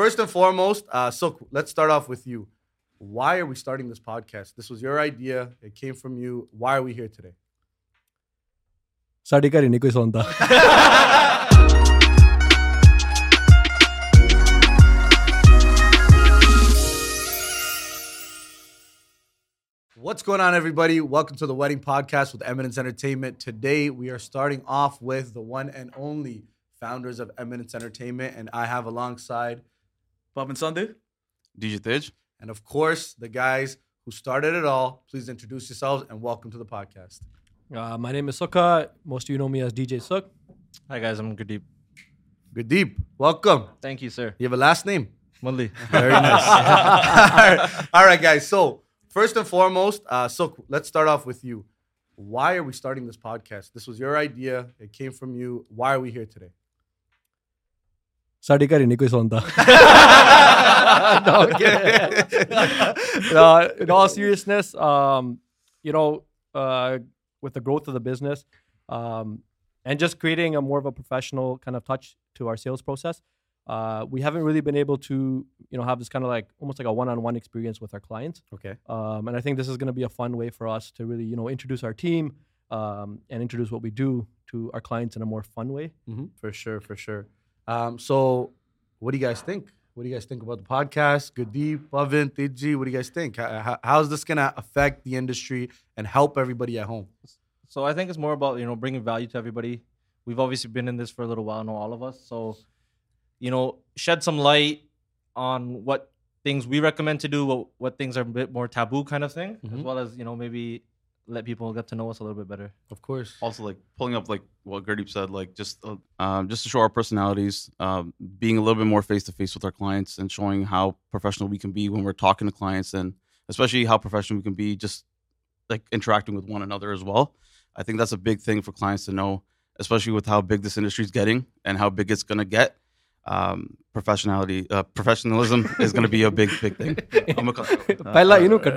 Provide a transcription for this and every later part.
first and foremost, uh, Suk, let's start off with you. Why are we starting this podcast? This was your idea. It came from you. Why are we here today? ਸਾਡੇ ਘਰੇ ਨਹੀਂ ਕੋਈ ਸੌਂਦਾ What's going on, everybody? Welcome to the Wedding Podcast with Eminence Entertainment. Today, we are starting off with the one and only founders of Eminence Entertainment, and I have alongside Pavan Sandhu. DJ Tej. and of course, the guys who started it all. Please introduce yourselves and welcome to the podcast. Uh, my name is Sukha. Most of you know me as DJ Suk. Hi guys, I'm Gurdeep. Gurdeep, welcome. Thank you, sir. You have a last name? Mulli. Very nice. all, right. All right, guys. So, first and foremost, uh, so let's start off with you. Why are we starting this podcast? This was your idea. It came from you. Why are we here today? ਸਾਡੇ ਘਰੇ ਨਹੀਂ ਕੋਈ ਸੌਂਦਾ no, I'm kidding. no, in all seriousness, um, you know, uh, with the growth of the business, um, and just creating a more of a professional kind of touch to our sales process, uh, we haven't really been able to, you know, have this kind of like almost like a one-on-one experience with our clients. Okay. Um, and I think this is going to be a fun way for us to really, you know, introduce our team um, and introduce what we do to our clients in a more fun way. hmm For sure, for sure. Um, so, what do you guys think? What do you guys think about the podcast? Gurdeep, Pavan, Teji, what do you guys think? How, how- how's this going to affect the industry and help everybody at home? So I think it's more about you know bringing value to everybody. We've obviously been in this for a little while now, all of us. So, you know, shed some light on what things we recommend to do, what what things are a bit more taboo, kind of thing, Mhm. as well as you know maybe let people get to know us a little bit better. Of course. Also, like pulling up like what Gurdeep said, like just uh, um, just to show our personalities, um, being a little bit more face to face with our clients, and showing how professional we can be when we're talking to clients, and especially how professional we can be just like interacting with one another as well. I think that's a big thing for clients to know, especially with how big this industry is getting and how big it's gonna get um, professionality, uh, professionalism is going to be a big, big thing. Uh, you know, All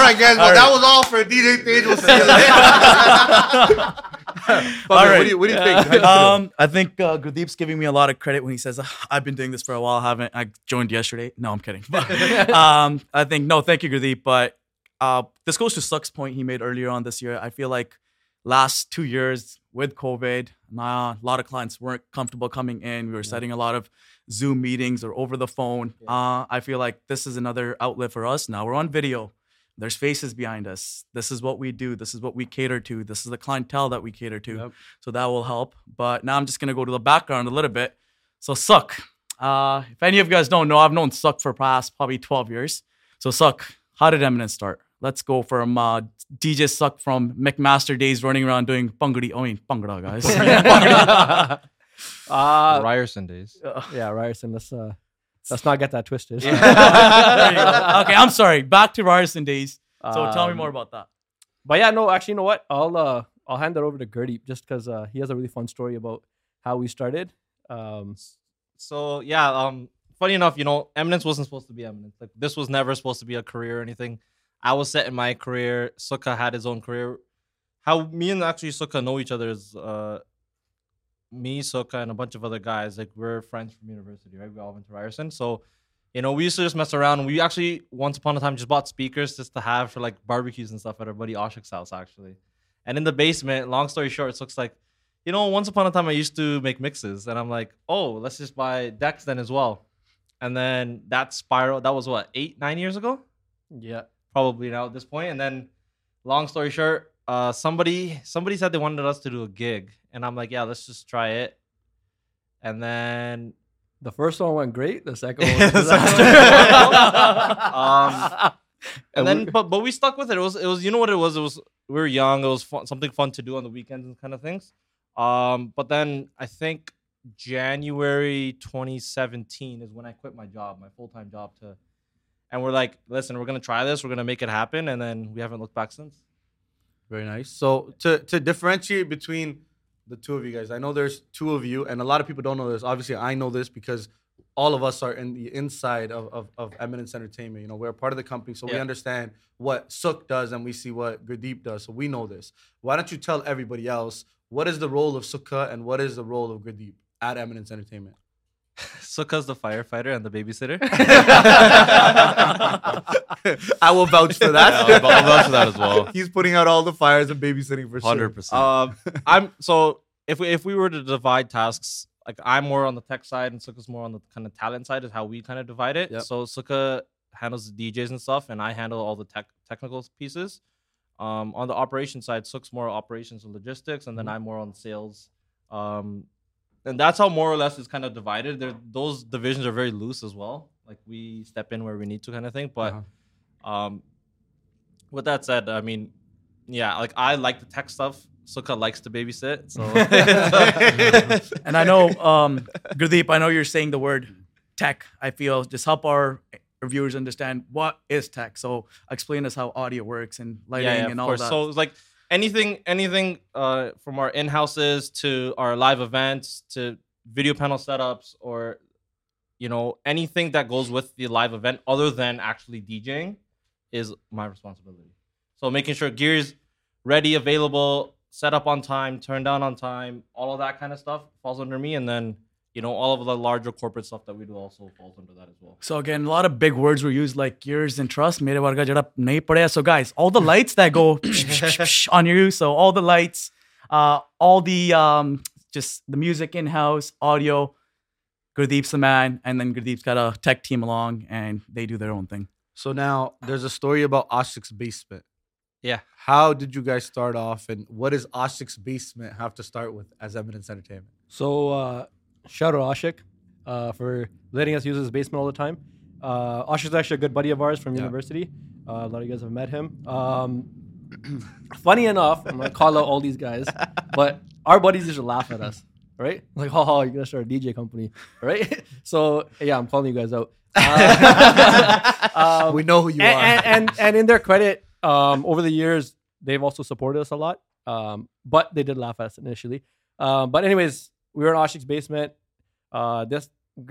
right, guys. Well, that was all for DJ Tejo. all right. What do you, what do you think? Um, I think uh, Gurdeep's giving me a lot of credit when he says, ah, "I've been doing this for a while. I haven't I joined yesterday?" No, I'm kidding. But, um, I think no. Thank you, Gurdeep. But uh, this goes to Suk's point he made earlier on this year. I feel like last two years with COVID, nah, a lot of clients weren't comfortable coming in. We were setting a lot of Zoom meetings or over the phone. Uh, I feel like this is another outlet for us. Now we're on video. There's faces behind us. This is what we do. This is what we cater to. This is the clientele that we cater to. Yep. So that will help. But now I'm just gonna go to the background a little bit. So Suk. Uh, if any of you guys don't know, I've known Suk for past probably 12 years. So Suk, how did Eminence start? Let's go from uh, DJ Suk from McMaster days running around doing bungadi. I mean, bangada, guys. uh, Ryerson days. yeah, Ryerson. Let's uh, let's not get that twisted. There you go. okay, I'm sorry. Back to Ryerson days. So tell me Um, more about that. But yeah, no, actually, you know what? I'll uh, I'll hand that over to Gurdeep just because uh, he has a really fun story about how we started. Um, So yeah, um, funny enough, you know, Eminence wasn't supposed to be Eminence. Like this was never supposed to be a career or anything. I was set in my career. Sukha had his own career. How me and actually Sukha know each other is uh, me, Sukha, and a bunch of other guys. Like we're friends from university, right? We all went to Ryerson, so you know we used to just mess around. We actually once upon a time just bought speakers just to have for like barbecues and stuff at our buddy Ashik's house actually. And in the basement, long story short, Sukha's like you know, once upon a time I used to make mixes, and I'm like, oh, let's just buy decks then as well. And then that spiral, that was what, eight, nine years ago? yeah. Probably now at this point. And then long story short, uh somebody somebody said they wanted us to do a gig. And I'm like, yeah, let's just try it. And then The first one went great. The second one was the second disaster. Um, and then we- but but we stuck with it. It was it was you know what it was. It was we were young. It was fun, something fun to do on the weekends and kind of things. Um, but then I think January 2017 is when I quit my job, my full time job to, and we're like, listen, we're gonna try this. We're gonna make it happen, and then we haven't looked back since. Very nice. So to to differentiate between the two of you guys, I know there's two of you, and a lot of people don't know this. Obviously, I know this because all of us are in the inside of, of, of Eminence Entertainment. You know, we're a part of the company, so we understand what Suk does and we see what Gurdeep does. So we know this. Why don't you tell everybody else what is the role of Sukha and what is the role of Gurdeep at Eminence Entertainment? Sukha's the firefighter and the babysitter. I will vouch for that. Yeah, I'll- I'll vouch for that as well. He's putting out all the fires and babysitting for sure. Hundred percent. um, I'm so if we if we were to divide tasks, like I'm more on the tech side and Sukha's more on the kind of talent side, is how we kind of divide it. Yep. So Sukha handles the DJs and stuff, and I handle all the tech technical pieces. Um, on the operation side, Suk's more operations and logistics, and then I'm more on sales. Um, and that's how more or less it's kind of divided. There, those divisions are very loose as well. Like we step in where we need to, kind of thing. But um, with that said, I mean, yeah, like I like the tech stuff. Sukha likes to babysit, so And I know, um, Gurdeep, I know you're saying the word tech. I feel just help our viewers understand what is tech. So explain us how audio works and lighting yeah, yeah, and all course. that. So it's like anything, anything uh, from our in houses to our live events to video panel setups or you know anything that goes with the live event other than actually DJing is my responsibility. So making sure gears ready, available, set up on time, turned down on time, all of that kind of stuff falls under me, and then you know all of the larger corporate stuff that we do also falls under that as well. So again, a lot of big words were used like gears and trust. Mere varga jada nahi padaya. So guys, all the lights that go on you. So all the lights, uh, all the um, just the music in house, audio. Gurdeep's the man, and then Gurdeep's got a tech team along, and they do their own thing. So now there's a story about Ashik's basement. Yeah. How did you guys start off, and what does Ashik's basement have to start with as Eminence Entertainment? So uh, shout out to Ashik uh, for letting us use his basement all the time. Uh, Ashik's actually a good buddy of ours from Yeah. university. Uh, a lot of you guys have met him. Um, funny enough, I'm gonna call out all these guys, but our buddies used to laugh at us, right? Like, oh, you're gonna start a DJ company, right? so yeah, I'm calling you guys out. Uh, um, we know who you and, are. and, and and in their credit, um, over the years, they've also supported us a lot. Um, but they did laugh at us initially. Um, but anyways, we were in Ashik's basement. Uh, this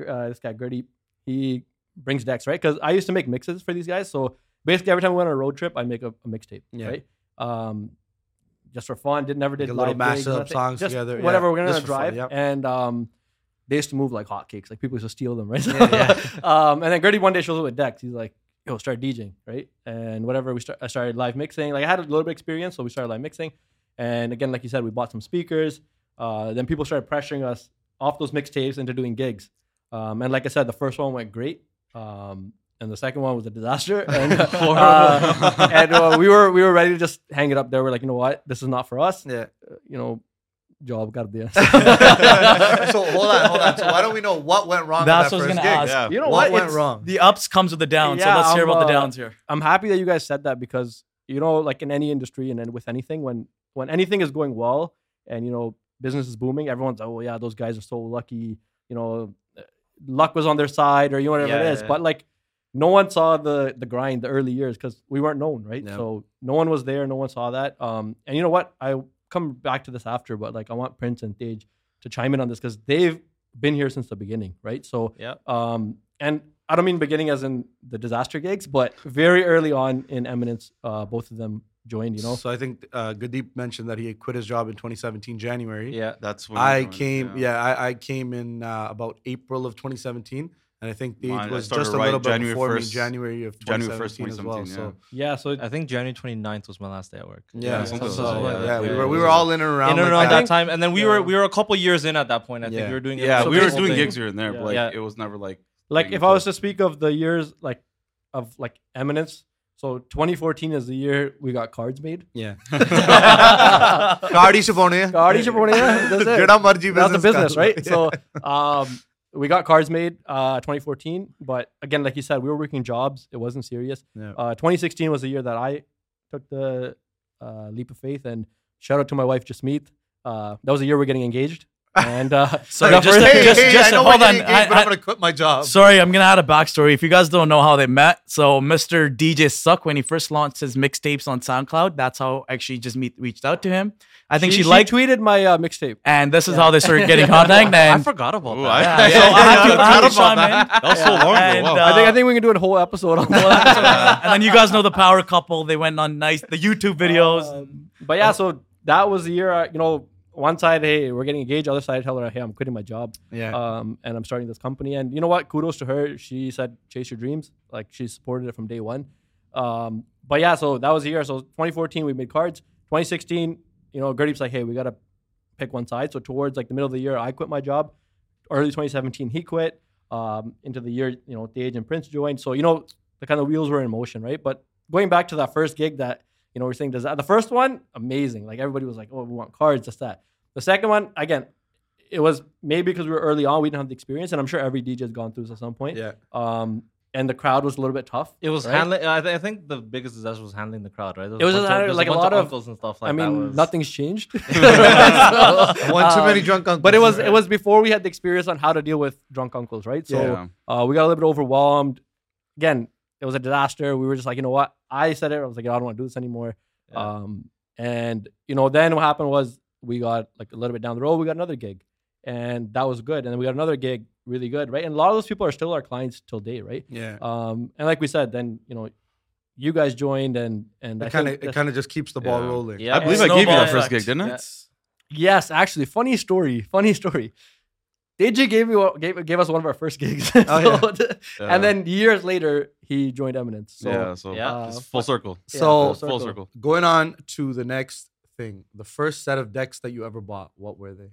uh, this guy Gertie, he brings decks right because I used to make mixes for these guys. So basically, every time we went on a road trip, I make a, a mixtape, Yeah. right? Um, just for fun. Did never did Like a little gigs, mashup songs just together, yeah. Whatever. We're gonna for fun, drive, yep. and um, they used to move like hotcakes. Like people used to steal them, right? Yeah, um, and then Gertie one day shows up with decks. He's like, "Yo, start DJing, right?" And whatever, we start. I started live mixing. Like I had a little bit of experience, so we started live mixing. And again, like you said, we bought some speakers. Uh, then people started pressuring us off those mixtapes into doing gigs. Um, and like I said, the first one went great. Um, and the second one was a disaster. And, uh, and uh, we were we were ready to just hang it up there. We're like, you know what, this is not for us. yeah. You know, job got to be. so hold on, hold on. So why don't we know what went wrong? That's on what I that was first gonna gig? ask. Yeah. You know what, what? went wrong? The ups comes with the downs. Yeah, so let's hear I'm, about the uh, downs here. I'm happy that you guys said that because you know, like in any industry and then with anything, when when anything is going well and you know business is booming, everyone's oh yeah, those guys are so lucky. You know, luck was on their side or you know whatever Yeah, it is. yeah. But like, no one saw the the grind, the early years because we weren't known, right? So no one was there, no one saw that. Um, and you know what? I come back to this after, but like I want Prince and Tej to chime in on this because they've been here since the beginning, right? So Yeah. um, and I don't mean beginning as in the disaster gigs, but very early on in Eminence, uh, both of them joined. You know, So I think uh, Gurdeep mentioned that he had quit his job in 2017 January. Yeah. That's when I you joined, came. Yeah, I, I came in uh, about April of 2017, and I think Dave Mine, was just a right little bit January before 1st, me, January of January 2017 as well. 2017, So yeah. So I think January 29th was my last day at work. yeah, Yeah, so, something so, like that. yeah, we Yeah, were we were all in and around in and like around that. that time, and then we were we were a couple years in at that point. I think Yeah. we were doing Yeah, we were basically- doing gigs here and there, Yeah. but like Yeah. it was never like like if I was to speak of the years like of like Eminence, so 2014 is the year we got cards made. Yeah. Cardi Shaponia. That's it. That's the business, right? So um, we got cards made uh, 2014. But again, like you said, we were working jobs. It wasn't serious. Uh, 2016 was the year that I took the uh, leap of faith. And shout out to my wife, Jasmeet. Uh, that was the year we're getting engaged. And uh, Sorry, the just- first- hey, just- hey, just- I know hold we're on. getting engaged, I- but I- I'm gonna quit my job. Sorry, I'm gonna add a backstory. If you guys don't know how they met, so Mr. DJ Suk, when he first launched his mixtapes on SoundCloud, that's how actually Jasmeet reached out to him. I think she, she, liked, tweeted my uh, mixtape. and this is how they started getting contact. I forgot about Ooh, that. I- yeah, so I have to, I have to Forgot chime about in. That was so long ago. And, wow. uh, I think I think we can do a whole episode on that. and then you guys know the power couple. They went on nice the YouTube videos. Um, but yeah, so that was the year. Uh, you know, one side, hey, we're getting engaged. Other side, tell her, hey, I'm quitting my job. Yeah. Um, and I'm starting this company. And you know what? Kudos to her. She said, chase your dreams. Like she supported it from day one. Um, but yeah, so that was the year. So 2014, we made cards. 2016, you know, Gurdeep's like, hey, we gotta pick one side. So towards like the middle of the year, I quit my job. Early 2017, he quit. Um, into the year, you know, Tej and Prince joined. So you know, the kind of wheels were in motion, right? But going back to that first gig that you know we're saying does that the first one amazing like everybody was like oh we want cards just that the second one again it was maybe because we were early on we didn't have the experience and i'm sure every dj has gone through this at some point yeah. um and the crowd was a little bit tough It was right? handling. I, th- I think the biggest disaster was handling the crowd, right? There It was a of- like a bunch lot of- uncles and stuff like that. i that mean was- nothing's changed One too many drunk uncles. but it was it was before we had the experience on how to deal with drunk uncles right so Yeah. uh, we got a little bit overwhelmed again it was a disaster we were just like you know what i said it i was like i don't want to do this anymore Yeah. Um, and you know, then what happened was we got like a little bit down the road, we got another gig, and that was good. And then we got another gig, really good, right? And a lot of those people are still our clients till date, right? yeah. Um, and like we said, then you know, you guys joined, and and It kind of it kind of just keeps the ball Yeah. rolling. Yeah. I believe I gave you that first gig, didn't I? Yeah. yes, actually, funny story, funny story. DJ gave me gave gave us one of our first gigs, Oh, So- and then years later he joined Eminence. So yeah, so Yeah. it's Uh, full circle. yeah, So- full circle. Going on to the next thing, the first set of decks that you ever bought, what were they?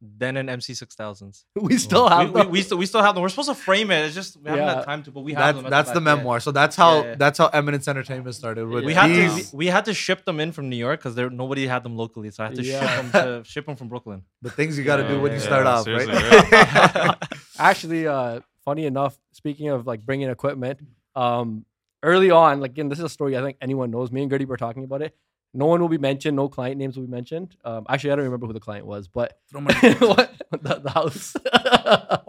Then an MC six thousands. we still have we, them. we still we still have them. We're supposed to frame it. It's just we haven't Yeah. had time to, but we have That's them. that's the back, yeah. memoir. So that's how Yeah, yeah. that's how Eminence Entertainment started. With We had to we had to ship them in from New York because there nobody had them locally, so I had to Yeah. ship them to ship them from Brooklyn. the things you got to Yeah, do when yeah, you start yeah, off, seriously, right? Actually, uh, funny enough, speaking of like bringing equipment, um, early on, like again, this is a story I think anyone knows. Me and Gertie were talking about it. No one will be mentioned. No client names will be mentioned. Um, actually, I don't remember who the client was, but what the, the house.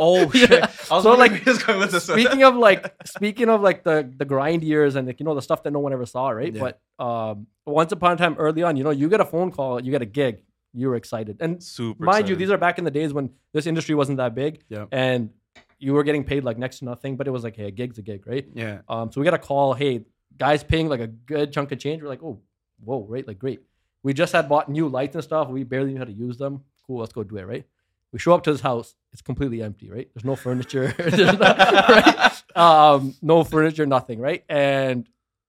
Oh shit! Was So, like, like, who's going with this. one. speaking of like speaking of like the the grind years and like you know the stuff that no one ever saw, right? Yeah. But um, once upon a time, early on, you know, you get a phone call, you get a gig, you were excited, and Super. mind you, these are back in the days when this industry wasn't that big, Yeah. and you were getting paid like next to nothing, but it was like, hey, a gig's a gig, right? yeah. Um, so we got a call, hey, guys paying like a good chunk of change. We're like, oh, whoa, right? Like, great. We just had bought new lights and stuff. We barely knew how to use them. Cool, let's go do it, right? We show up to his house. It's completely empty, right? There's no furniture. There's no, right? um, no furniture, nothing, right? And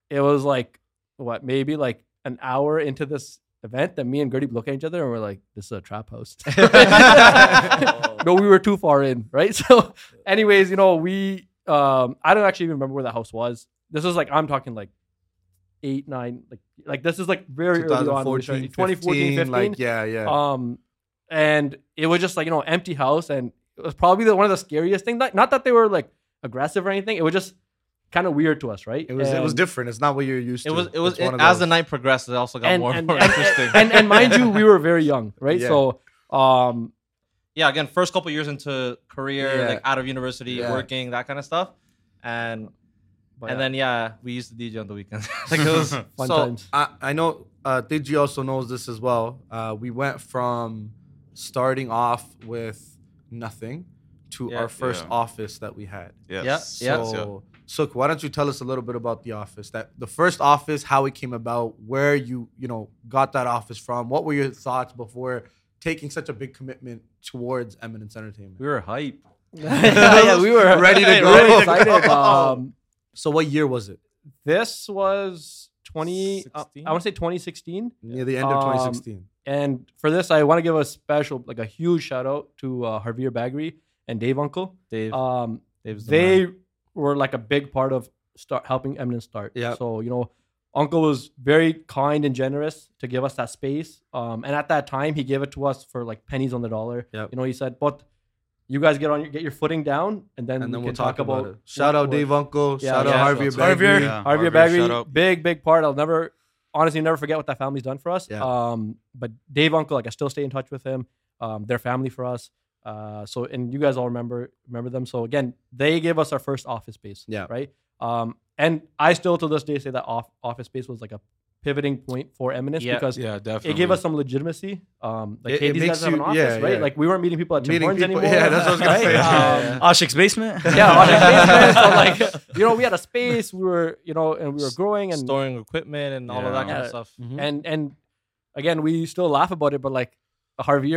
it was like, what, maybe like an hour into this event that me and Gertie look at each other and we're like, this is a trap house. no, we were too far in, right? So, anyways, you know, we um I don't actually even remember where the house was. This was like I'm talking like eight, nine, like like this is like very early on. when we 2014, started. 2014, 15. like yeah, yeah. Um and it was just like, you know, empty house and it was probably the, one of the scariest things. Not, not that they were like aggressive or anything. It was just kind of weird to us, right? it was it was different. It's not what you're used to. It to. was it was It's one as the night progressed, it also got and, more and, and more and, interesting. and, and mind you, we were very young, right? Yeah. So um yeah, again, first couple years into career, Yeah. like out of university, Yeah. working, that kind of stuff, and but and yeah, then yeah, we used to DJ on the weekends. like it was fun so times. I, I know uh, Digi also knows this as well. Uh, we went from starting off with nothing to Yeah. our first Yeah. office that we had. Yes. Yeah, So, Suk, why don't you tell us a little bit about the office? That the first office, how it came about, where you you know got that office from. What were your thoughts before taking such a big commitment towards Eminence Entertainment? we were hype. yeah, we were Ready to go really go. excited. Um, So, what year was it? this was 20 uh, i want to say 2016 Near the end of Um, 2016. and for this i want to give a special like a huge shout out to uh, Harvey Bagri and Dave Uncle Dave, um Dave's the they man. were like a big part of start helping Eminence start Yeah. so you know Uncle was very kind and generous to give us that space um and at that time he gave it to us for like pennies on the dollar Yep. you know he said but you guys get on your get your footing down and then, and then we'll can talk, about, it. Shout out Dave Uncle. Yeah, shout yeah. out Harvey Shout out Harvey. Yeah, Harvey shout Bagri, out. big, big part. I'll never, honestly, never forget what that family's done for us. Yeah. Um, but Dave Uncle, like I still stay in touch with him. Um, they're family for us. Uh, so and you guys all remember remember them. So again, they gave us our first office space. Yeah. Right. Um, and I still to this day say that off office space was like a pivoting point for Eminence Yeah. because Yeah, definitely. it gave us some legitimacy. Um, like It- hey, it these makes guys have an you- office, yeah, right? yeah. Like we weren't meeting people at Tim Meeting Hortons people- anymore. yeah, that's what I was gonna say. Um, Ashik's basement. yeah, Onyx basement. So like, you know, we had a space. We were, you know, and we were growing and storing equipment and all of that kind Yeah. of stuff. Mhm. and and again, we still laugh about it, but like Harvey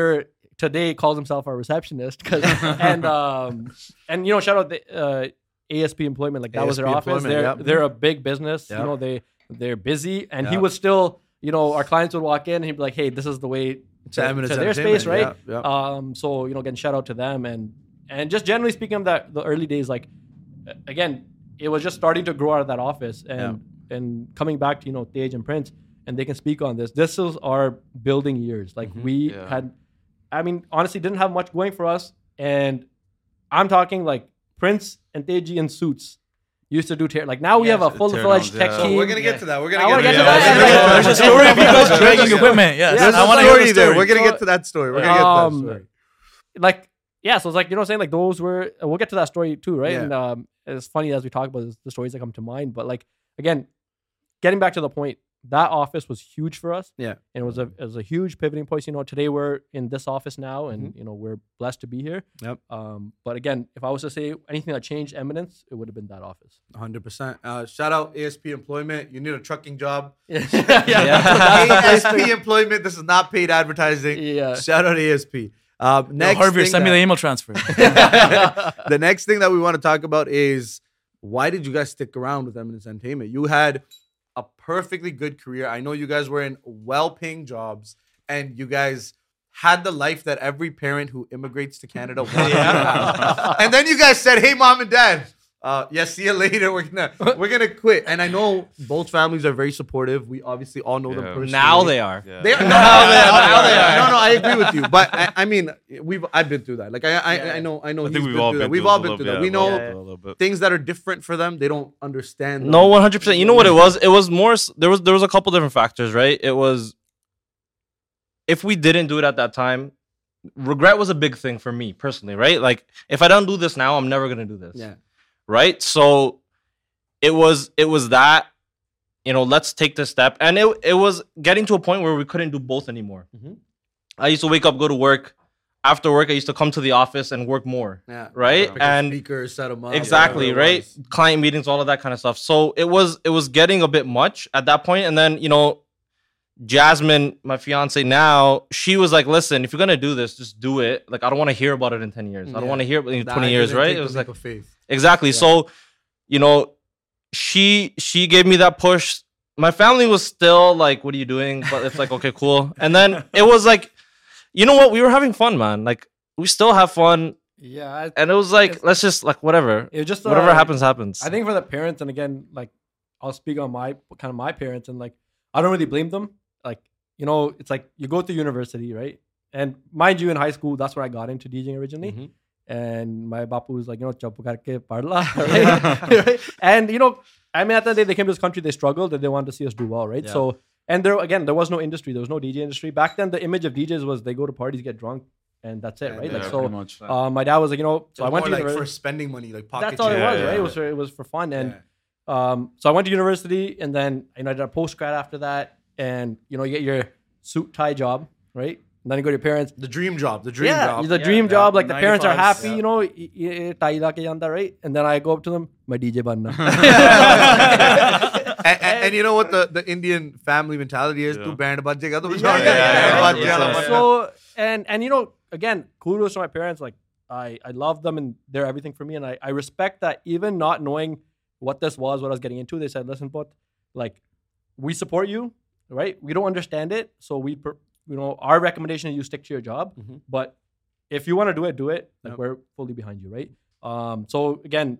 today calls himself our receptionist 'cause- and um and you know shout out the uh, ASP employment like that was their office. They're yep. they're a big business. Yep. You know they they're busy and he Yep. would still you know our clients would walk in and he'd be like hey this is the way to, to their space right Entertainment, yeah, yeah. um so you know again shout out to them and and just generally speaking of that the early days like again it was just starting to grow out of that office and and coming back to you know Tej and Prince and they can speak on this this is our building years like we Yeah. had I mean honestly didn't have much going for us and I'm talking like Prince and Teji in suits used to do tear like now we Yes, have a full fledged tech yeah. So team we're gonna get to that. We're gonna I get, wanna get to that. that. We're gonna Yeah, get to There's a that. story of you guys dragging equipment. Yes, There's I a want to hear story the there. story. We're gonna get to that story. We're gonna get to Um, that story. like yeah, so it's like you know what I'm saying like those were we'll get to that story too, right? Yeah. And um it's funny as we talk about this, the stories that come to mind, but like again, getting back to the point, that office was huge for us. Yeah. And it was a it was a huge pivoting point. You know, today we're in this office now and Mm-hmm. you know, we're blessed to be here. Yep. Um, but again, if I was to say anything that changed eminence, it would have been that office. 100%. Uh, shout out ASP employment. You need a trucking job. yeah. ASP employment. This is not paid advertising. Yeah. Shout out ASP. Um, Yo, Harvey, thing send me the email transfer. the next thing that we want to talk about is why did you guys stick around with Eminence Entertainment? You had a perfectly good career. I know you guys were in well-paying jobs, and you guys had the life that every parent who immigrates to Canada wants. to and then you guys said, "Hey, mom and dad." Uh, yeah, see you later. We're gonna we're gonna quit, and I know both families are very supportive. We obviously all know them personally. Now they are. Yeah. They are, no, Now they are. now they Now they are. are. No, no, I agree with you. But I, I mean, we've I've been through that. Like I, I, I know, I know. I he's think we've been all through been that. We've through all been through bit, that. We know a little bit, a little bit. things that are different for them. They don't understand. No, one hundred percent. You know what it was? It was more. There was there was a couple different factors, right? It was if we didn't do it at that time, regret was a big thing for me personally, right? Like if I don't do this now, I'm never gonna do this. Yeah. Right. So it was it was that you know let's take this step, and it it was getting to a point where we couldn't do both anymore. Mhm. I used to wake up, go to work. After work, I used to come to the office and work more. Yeah. Right. Pick up and speakers, set them up. exactly whatever right was. client meetings all of that kind of stuff so it was it was getting a bit much at that point and then you know jasmeet my fiance now she was like listen if you're gonna do this just do it like i don't want to hear about it in 10 years i don't want to hear it in Nah, 20 years right it was like of faith. Exactly Yeah. so you know she she gave me that push my family was still like what are you doing but it's like okay cool and then it was like you know what we were having fun man like we still have fun Yeah. I- and it was like let's just like whatever It just whatever uh, happens happens I think for the parents, and again, like I'll speak on my kind of my parents, and like I don't really blame them. Like you know, it's like you go to university, right? And mind you, in high school, that's where I got into DJing originally. Mhm. And my bapu was like, you know, chup karke parla, right? Right? And you know, I mean, at that day they came to this country, they struggled, and they wanted to see us do well, right? Yeah. So, and there again, there was no industry, there was no DJ industry back then. The image of DJs was they go to parties, get drunk, and that's it, Yeah, right? yeah, like so. much. Uh, my dad was like, you know, so It I was went to more like university. for spending money, like pocket That's all it change. was, Yeah, right? yeah, It was for, it was for fun, and Yeah. um, so I went to university, and then you know I did a post grad after that, and you know you get your suit tie job, right? And then you go to your parents. The dream job. The dream yeah, job. the Yeah, dream yeah. job. Like the parents are happy, yeah. you know, y- y- tie la ke janda, right? And then I go up to them, my DJ banna. and, and, and you know what the, the Indian family mentality is? Yeah. Tu band bajega to Yeah, bajega. yeah, yeah, Band yeah, baj yeah, jala yeah. so and and you know again kudos to my parents like i i love them and they're everything for me and i i respect that even not knowing what this was what i was getting into they said listen but like we support you right we don't understand it so we per, you know our recommendation is you stick to your job Mhm. but if you want to do it do it like Yep. we're fully behind you right um so again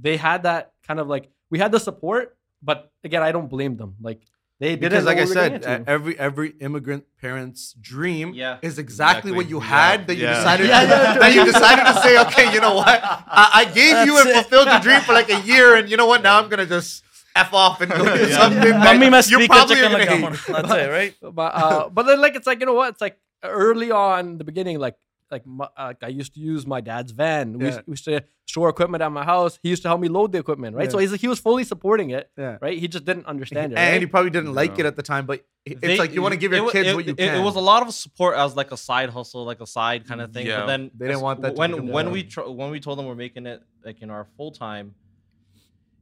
they had that kind of like we had the support but again i don't blame them like they didn't Because, like I what we were said, getting into. every every immigrant parent's dream Yeah. is exactly, Exactly. what you Yeah. had that you Yeah. decided Yeah, yeah, that you decided to say, okay, you know what? I, I gave you and That's it. fulfilled your dream for like a year, and you know what? Now I'm gonna just f off and go do Yeah. something. that Mummy must you speak probably are like gonna. That's it, right? but uh, but then like it's like you know what it's like early on the beginning like like my, uh, I used to use my dad's van. We, used, we used to store equipment at my house. He used to help me load the equipment, right? So he's he was fully supporting it, Yeah. right? He just didn't understand it. And right? he probably didn't like No. it at the time, but it's They- like you want to give your wa- kids it, what you it- can. It was a lot of support as like a side hustle, like a side kind of thing. Yeah. But then They didn't want that when become when their we tr- when we told them we're making it like in our full time.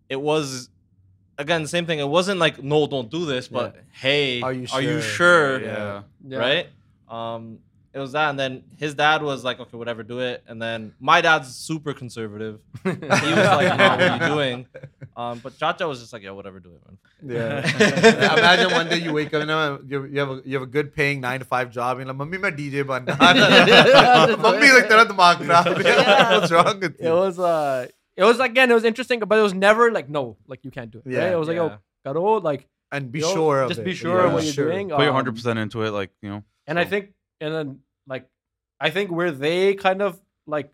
It was again, same thing. It wasn't like no, don't do this, but yeah. hey, are you sure? Are you sure? Yeah. yeah. Right. Um, it was that, and then his dad was like, okay, whatever, do it. And then my dad's super conservative. he was like, no, what are you doing? Um, but Chacha was just like, yeah, whatever, do it, man. Yeah. Imagine one day you wake up and you, have a, you have a good paying nine to five job, and you're like, mummy, my DJ ban. mummy, like, tera dimag What's wrong with you? It was uh, it was again it was interesting but it was never like no like you can't do it Yeah, right? it was like yeah. yo karo like And be you know, sure of just it. be sure Yeah, of what you're sure. doing Put your um, hundred percent into it, like you know. and I think and then like I think where they kind of like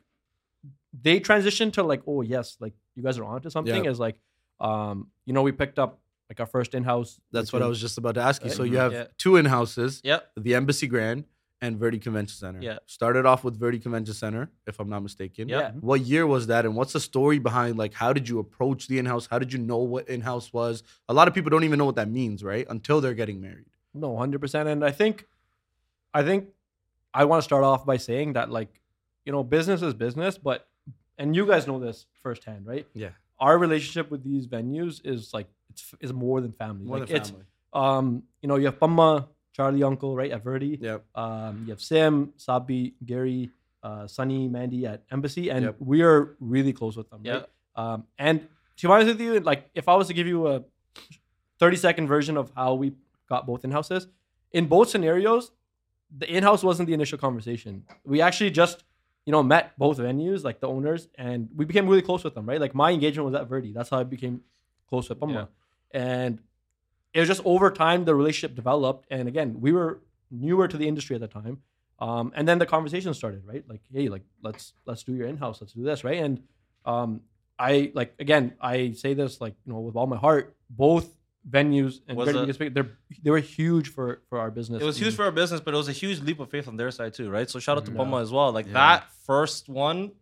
they transitioned to like oh yes like you guys are onto something Yeah. is like um you know we picked up like our first in-house That's which what I was just about to ask you. Right? So you have Yeah. two in houses, Yep. the Embassy Grand and Verdi Convention Center. Yeah. Started off with Verdi Convention Center, if I'm not mistaken. Yeah. yeah What year was that, and what's the story behind? Like, how did you approach the in-house? How did you know what in-house was? A lot of people don't even know what that means, right? Until they're getting married. No, hundred percent. And I think, I think, I want to start off by saying that, like, you know, business is business, but and you guys know this firsthand, right? Yeah. Our relationship with these venues is like it's is more than family. More like, than it's family. um, you know, you have Pamma, Charlie Uncle, right at Verdi. Yep. Um, you have Sam, Sabi, Gary, uh, Sunny, Mandy at Embassy, and Yep. we are really close with them. Right? Um, and to be honest with you, like if I was to give you a 30 second version of how we got both in houses, in both scenarios, the in house wasn't the initial conversation. We actually just, you know, met both venues, like the owners, and we became really close with them, right? Like my engagement was at Verdi. That's how I became close with Pamma. And it was just over time the relationship developed. And again, we were newer to the industry at the time. Um, and then the conversation started, right? Like, hey, like let's let's do your in-house, let's do this, right? And um, I like again, I say this like you know with all my heart. Both venues and Was a- Vegas they're they were huge for for our business. It was huge for our business, but it was a huge leap of faith on their side too, right? So shout out to Yeah. Pamma as well. Like Yeah. that first one,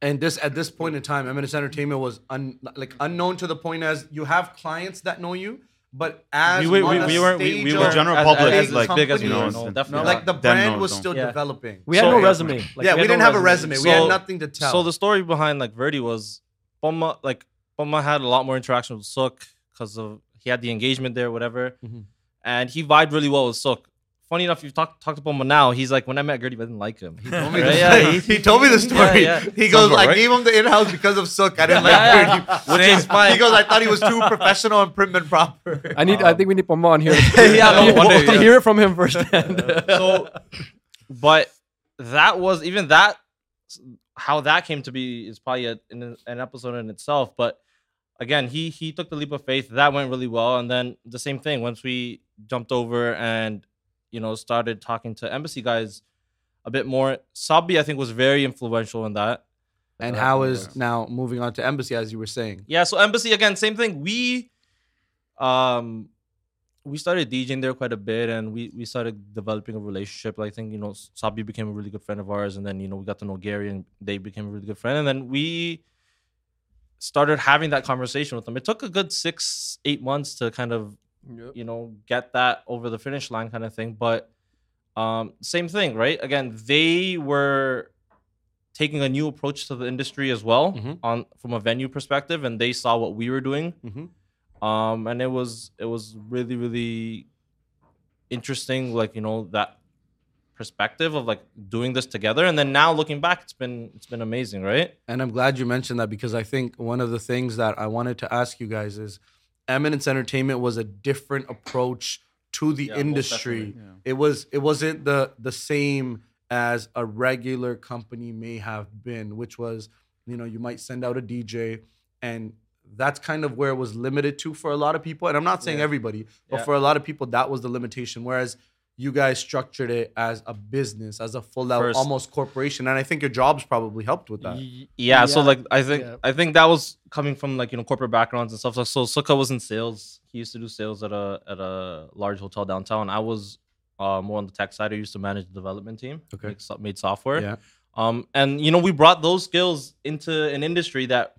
And this at this point in time, Eminence Entertainment was un, like unknown to the point as you have clients that know you, but as we, we, on we, we weren't we, stage we were general as, public, as, like, big as you know, No, definitely like the Dan brand knows, was still Yeah. developing. we had So- no resume. Like, yeah, we, had didn't no have a resume. we had nothing to tell. So the story behind like Verdi was Pamma like Pamma had a lot more interaction with Sook because of he had the engagement there, whatever, Mhm. and he vibed really well with Sook. Funny enough, you talk talked to Pamma now. He's like, when I met Gertie, I didn't like him. He told me Right? the Yeah, story. he- he, told me the story. Yeah, yeah. He goes, about I right. gave him the in-house because of Sook. I didn't like Yeah, Verdi. yeah. Which is fine. He goes, I thought he was too professional and prim and proper. I need. I think we need Pamma on here. Yeah, no, one day, to hear it from him firsthand. so but that was even that how that came to be is probably a, an, an episode in itself but again he he took the leap of faith that went really well and then the same thing once we jumped over and you know started talking to embassy guys a bit more sabi i think was very influential in that and how is now moving on to Embassy, as you were saying? yeah so embassy again same thing we um we started DJing there quite a bit and we we started developing a relationship. I think, you know, Sabi became a really good friend of ours and then, you know, we got to know Gary and they became a really good friend. And then we started having that conversation with them. It took a good six, eight months to kind of, you know, get that over the finish line kind of thing. But um, same thing, right? Again, they were taking a new approach to the industry as well Mhm. on from a venue perspective and they saw what we were doing Mm-hmm. um and it was it was really really interesting like you know that perspective of like doing this together and then now looking back it's been it's been amazing right And I'm glad you mentioned that because I think one of the things that I wanted to ask you guys is Eminence Entertainment was a different approach to the Yeah, industry. definitely. It was it wasn't the the same as a regular company may have been, which was, you know, you might send out a DJ and that's kind of where it was limited to for a lot of people. And I'm not saying Yeah. everybody, but Yeah. for a lot of people that was the limitation. Whereas you guys structured it as a business, as a full out First- almost corporation. And I think your jobs probably helped with that. Ye- yeah, so like i think yeah. i think that was coming from like you know corporate backgrounds and stuff so, so sukha was in sales he used to do sales at a at a large hotel downtown i was uh, more on the tech side i used to manage the development team Okay. make so- made software Yeah. Um, and you know, we brought those skills into an industry that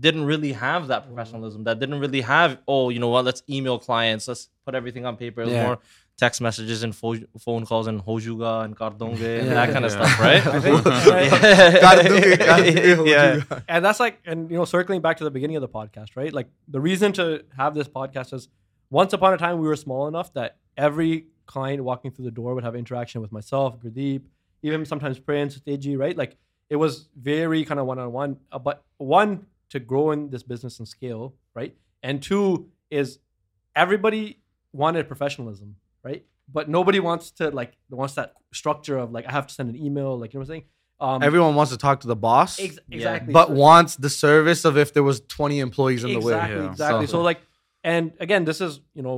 didn't really have that professionalism, that didn't really have, oh, you know what, let's email clients, let's put everything on paper. It was Yeah. more text messages and pho- phone calls and hojuga and cardonge and that kind of Yeah. stuff, right? I think- Cardonge, cardonge, yeah. and that's like and you know circling back to the beginning of the podcast right like the reason to have this podcast is once upon a time we were small enough that every client walking through the door would have interaction with myself, Gurdeep, even sometimes Prince, Teji, right? Like it was very kind of one on one. Uh, but one to grow in this business and scale, right? And two is everybody wanted professionalism, right? But nobody wants to like wants that structure of like I have to send an email, like you know what I'm saying. Um, Everyone wants to talk to the boss, ex- Yeah. exactly, but So- wants the service of if there was 20 employees in the way. exactly, Yeah. exactly. So- So. like, and again, this is you know,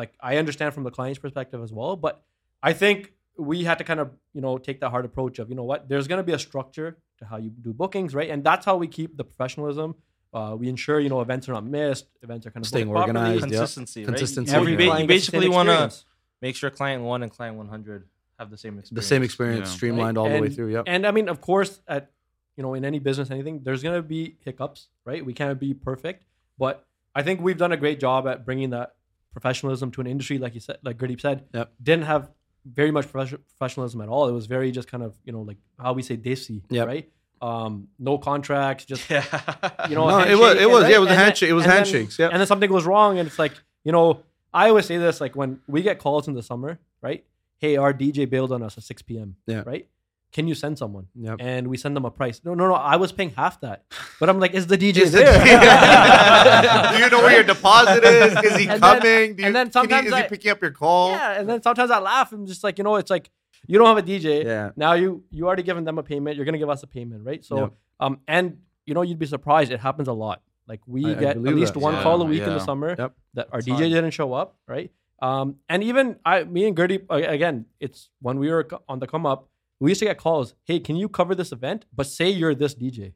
like I understand from the client's perspective as well, but I think we had to kind of you know take that hard approach of you know what there's going to be a structure to how you do bookings, right? And that's how we keep the professionalism. Uh, we ensure you know events are not missed, events are kind of Staying booked properly. organized, yeah. Consistency, right? Consistency, You, Every yeah. you client gets the same basically want to experience. Make sure client one and client 100 have the same experience. The same experience, Yeah. streamlined Right? all the way through. Yep. And I mean, of course, at you know, in any business, anything, there's gonna be hiccups, right? We can't be perfect, but I think we've done a great job at bringing that professionalism to an industry, like you said, like Gurdeep said, Yep. didn't have very much profession- professionalism at all. It was very just kind of you know like how we say desi, Yep. right? Um, no contracts, just Yeah. you know. No, it was- it was- and yeah, it was a and then- handshake- it was handshakes, yeah. And then something goes wrong, and it's like you know, I always say this like when we get calls in the summer, right? Hey, our DJ bailed on us at 6 p.m. Yeah. Right? Can you send someone? Yep. And we send them a price. No, no, no. I was paying half that, but I'm like, is the DJ Is there? Do you know where your deposit is? Is he And then- coming? Do you, and then can he- sometimes is he picking up your call? yeah. And then sometimes I laugh. I'm just like, you know, it's like you don't have a DJ. Yeah. Now you you already given them a payment. You're gonna give us a payment, right? So, Yep. um, and you know, you'd be surprised. It happens a lot. Like we I- I get at least that. one Yeah, call a week in the summer Yep. that our It's DJ hard. didn't show up, right? Um, and even I, me and Gertie, again, it's when we were on the come up, we used to get calls. Hey, can you cover this event? But say you're this DJ,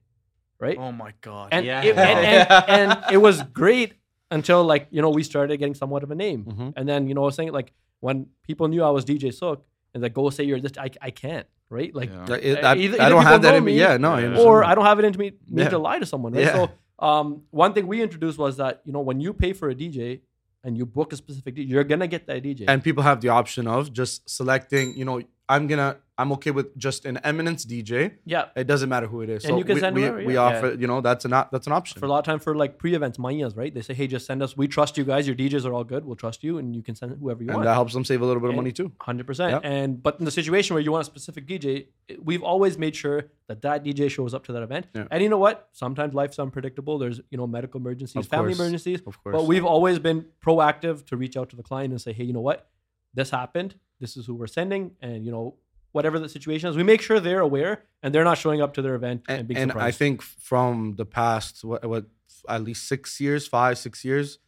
right? Oh my god. and, Yeah. it, and, and, and it was great until like you know we started getting somewhat of a name, Mhm. and then you know I was saying like when people knew I was DJ Sook and like go say you're this, I, I can't, right? Like Yeah. It- Uh, I, either- I don't have that in me. me Yeah, no. I Yeah. or. I don't have it in me, me Yeah. to lie to someone, right? Yeah. So um, one thing we introduced was that you know when you pay for a DJ and you book a specific DJ, you're gonna get that DJ. and people have the option of just selecting. You know, I'm gonna. I'm okay with just an Eminence DJ. yeah, It doesn't matter who it is. And so you can we, send we, whoever, we yeah. offer. You know, that's an op- that's an option. for a lot of time for like pre-events, manias, right? They say, hey, just send us. We trust you guys. Your DJs are all good. We'll trust you, and you can send whoever you and want. And that helps them save a little bit of money too. Hundred percent. And but in the situation where you want a specific DJ, we've always made sure that that DJ shows up to that event. Yeah. And you know what? Sometimes life's unpredictable. There's you know medical emergencies, Of family course. emergencies. Of course. But we've always been proactive to reach out to the client and say, hey, you know what? This happened. This is who we're sending, and you know whatever the situation is, we make sure they're aware and they're not showing up to their event and, and, being and I think from the past, what, what, at least six years, five, six years,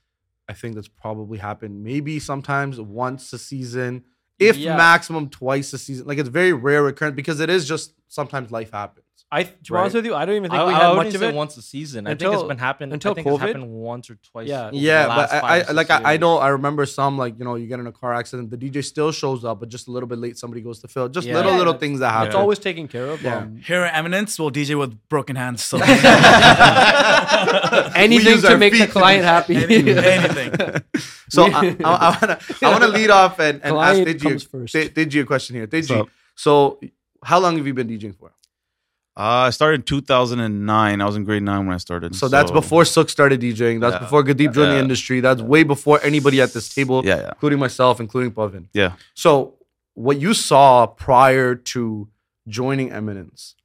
I think that's probably happened maybe sometimes once a season, if Yeah. maximum twice a season. Like it's very rare occurrence because it is just sometimes life happens. I, to be Right. honest with you, I don't even think I, we I had wouldn't much of it. once a season. I think it's been happening. until I think it's COVID. happened once or twice. Yeah. over Yeah, the but last I, five I or like I, I know I remember some like you know you get in a car accident, the DJ still shows up, but just a little bit late. Somebody goes to fill. Just Yeah. little Yeah, little things that happen. It's always taken care of. Yeah. Um, Here at Eminence, we'll DJ with broken hands. So anything to make the feet to client happy. anything. So I, I, I wanna I wanna lead off and, and ask Client Digi, comes first. a, Digi a question here. Digi, up? so how long have you been DJing for? Uh, I started in 2009. I was in grade nine when I started. So that's before Sook started DJing. That's Yeah. before Gurdeep joined the industry. That's way before anybody at this table, Yeah, yeah, including myself, including Pavan. yeah. So what you saw prior to joining Eminence,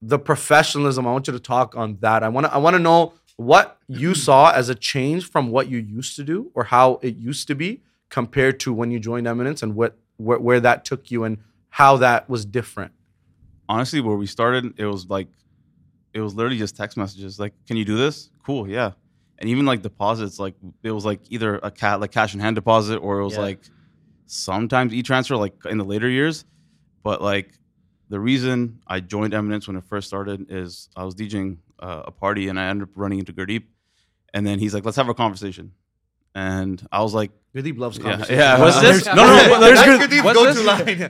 the professionalism. I want you to talk on that. I want to. I want to know what you saw as a change from what you used to do, or how it used to be, compared to when you joined Eminence, and what where, where that took you, and how that was different. Honestly, where we started, it was like, it was literally just text messages. Like, can you do this? Cool, yeah. And even like deposits, like it was like either a cat like cash in hand deposit, or it was Yeah. like sometimes e transfer, like in the later years. But like the reason I joined Eminence when it first started is I was DJing uh, a party and I ended up running into Gurdeep, and then he's like, "Let's have a conversation," and I was like, Gurdeep loves Yeah, conversation. yeah. Was this- no, no, no, there's That's good- was go-to this-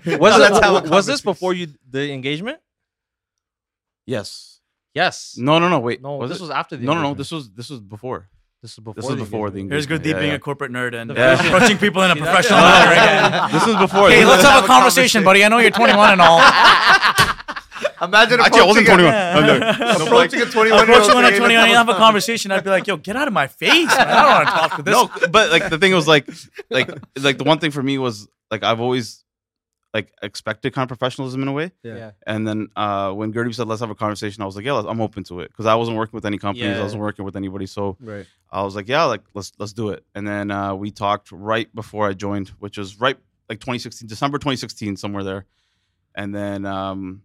line. Was, No, it, let's have a was this before you the engagement? "Yes." Yes. No, no, no. Wait. No, was this it? was after the No, no, no. This was this was before. This is before. This was the before the engagement. Here's engagement. Gurdeep Yeah, being yeah. a corporate nerd and Yeah. approaching people in a professional manner again. This was before. Hey, let's was- have a conversation, buddy. I know you're 21 and all. Imagine Actually, I wasn't approaching 21. a- I'm joking. Approaching a 21 Approach one at 21 and have a conversation. I'd be like, yo, get out of my face. Man. I don't want to talk to this. no, but like the thing was like, like, like the one thing for me was like I've always like expected kind of professionalism in a way. Yeah. Yeah. And then uh, when Gertie said let's have a conversation, I was like, yeah, I'm open to it because I wasn't working with any companies, I wasn't working with anybody, so Right. I was like, yeah, like let's let's do it. And then uh, we talked right before I joined, which was right like 2016, December 2016, somewhere there. And then um,